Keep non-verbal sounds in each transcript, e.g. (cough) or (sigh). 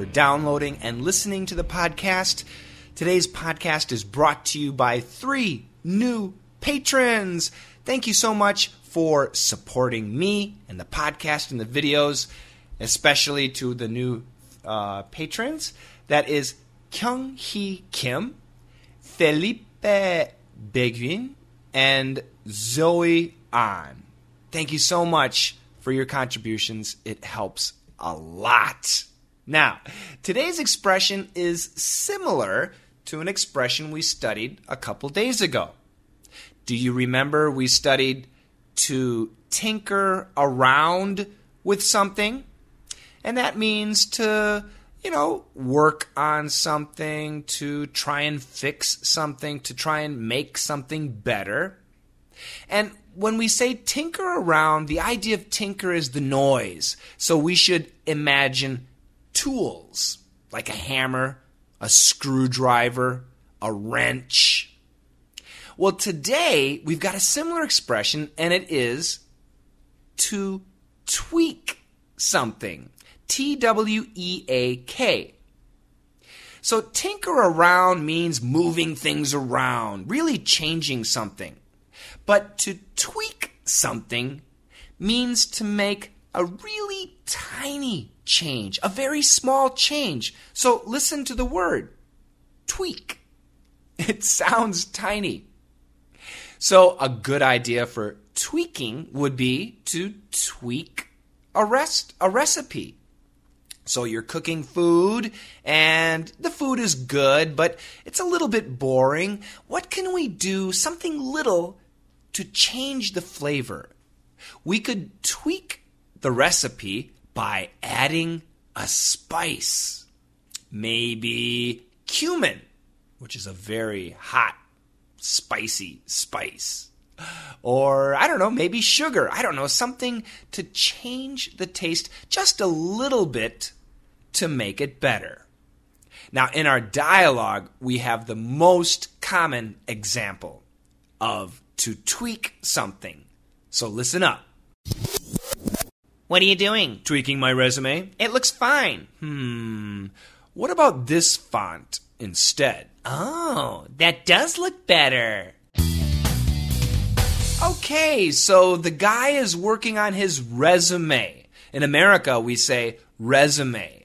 for downloading and listening to the podcast. Today's podcast is brought to you by three new patrons. Thank you so much for supporting me and the podcast and the videos, especially to the new uh, patrons. That is Kyung Hee Kim, Felipe Beguin, and Zoe An. Thank you so much for your contributions. It helps a lot. Now, today's expression is similar to an expression we studied a couple days ago. Do you remember we studied to tinker around with something? And that means to, you know, work on something, to try and fix something, to try and make something better. And when we say tinker around, the idea of tinker is the noise. So we should imagine tools like a hammer, a screwdriver, a wrench. Well, today we've got a similar expression, and it is to tweak something. T W E A K. So, tinker around means moving things around, really changing something. But to tweak something means to make a really tiny change, a very small change. So listen to the word tweak. (laughs) It sounds tiny. So, a good idea for tweaking would be to tweak a, rest, a recipe. So you're cooking food and the food is good, but it's a little bit boring. What can we do, something little, to change the flavor? We could tweak the recipe by adding a spice. Maybe cumin, which is a very hot, spicy spice. Or, I don't know, maybe sugar. I don't know, something to change the taste just a little bit to make it better. Now, in our dialogue, we have the most common example of to tweak something. So listen up. What are you doing? Tweaking my resume? It looks fine. Hmm. What about this font instead? Oh, that does look better. Okay, so the guy is working on his resume. In America, we say resume.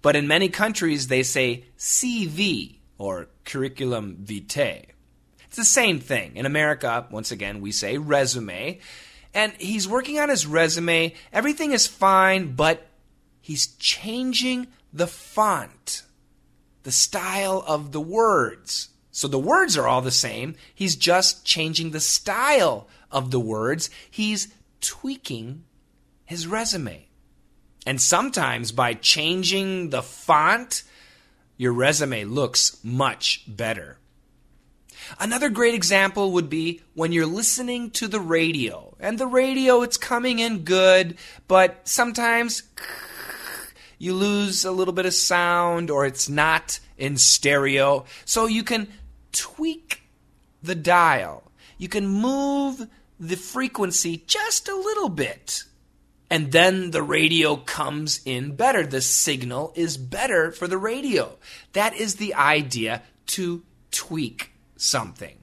But in many countries, they say CV or curriculum vitae. It's the same thing. In America, once again, we say resume. And he's working on his resume. Everything is fine, but he's changing the font, the style of the words. So the words are all the same. He's just changing the style of the words. He's tweaking his resume. And sometimes by changing the font, your resume looks much better. Another great example would be when you're listening to the radio. And the radio, it's coming in good, but sometimes you lose a little bit of sound or it's not in stereo. So you can tweak the dial. You can move the frequency just a little bit. And then the radio comes in better. The signal is better for the radio. That is the idea to tweak something.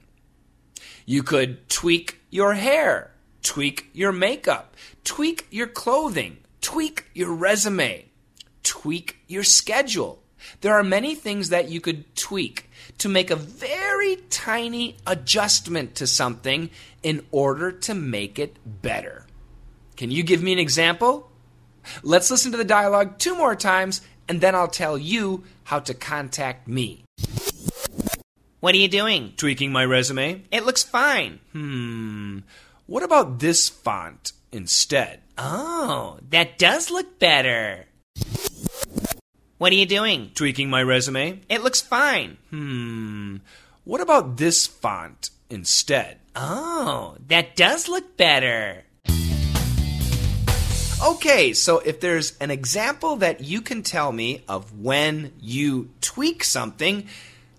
You could tweak your hair, tweak your makeup, tweak your clothing, tweak your resume, tweak your schedule. There are many things that you could tweak to make a very tiny adjustment to something in order to make it better. Can you give me an example? Let's listen to the dialogue two more times, and then I'll tell you how to contact me. What are you doing? Tweaking my resume? It looks fine. Hmm. What about this font instead? Oh, that does look better. What are you doing? Tweaking my resume? It looks fine. Hmm. What about this font instead? Oh, that does look better. Okay, so if there's an example that you can tell me of when you tweak something,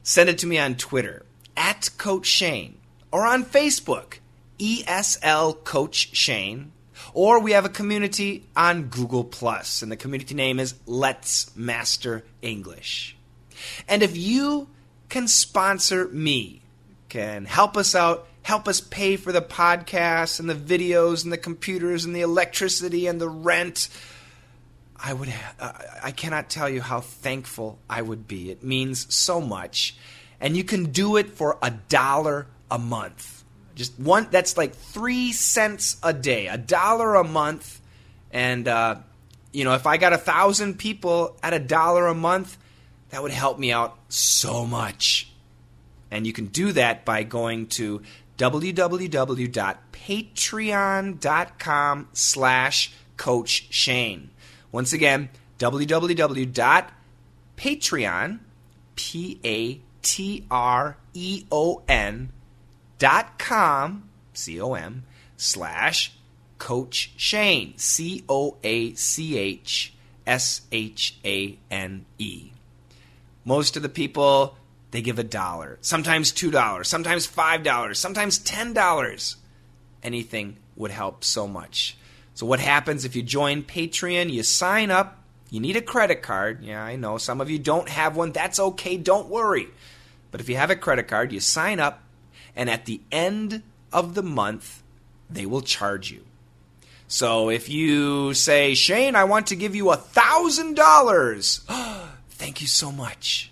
send it to me on Twitter at Coach Shane or on Facebook, ESL Coach Shane. Or we have a community on Google Plus, and the community name is Let's Master English. And if you can sponsor me, can help us out, help us pay for the podcasts and the videos and the computers and the electricity and the rent, I would I cannot tell you how thankful I would be. It means so much. And you can do it for a dollar a month. Just one, that's like three cents a day, a dollar a month. And, uh, you know, if I got a thousand people at a dollar a month, that would help me out so much. And you can do that by going to www.patreon.com slash Coach Shane. Once again, www.patreon, P-A-T-R-E-O-N dot com c o m slash Coach Shane C O A C H S H A N E. Most of the people they give a dollar, sometimes two dollars, sometimes five dollars, sometimes ten dollars. Anything would help so much. So what happens if you join Patreon? You sign up. You need a credit card. Yeah, I know some of you don't have one. That's okay. Don't worry. But if you have a credit card, you sign up and at the end of the month, they will charge you. So if you say, Shane, I want to give you a thousand dollars, (gasps) thank you so much.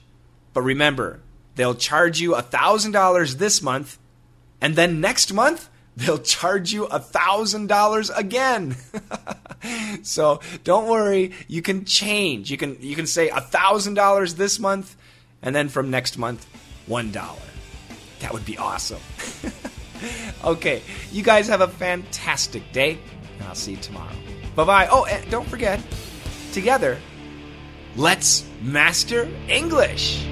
But remember, they'll charge you a thousand dollars this month, and then next month they'll charge you a thousand dollars again. (laughs) so don't worry, you can change. You can you can say a thousand dollars this month, and then from next month, one dollar. That would be awesome. (laughs) okay, you guys have a fantastic day, and I'll see you tomorrow. Bye bye. Oh, and don't forget, together, let's master English.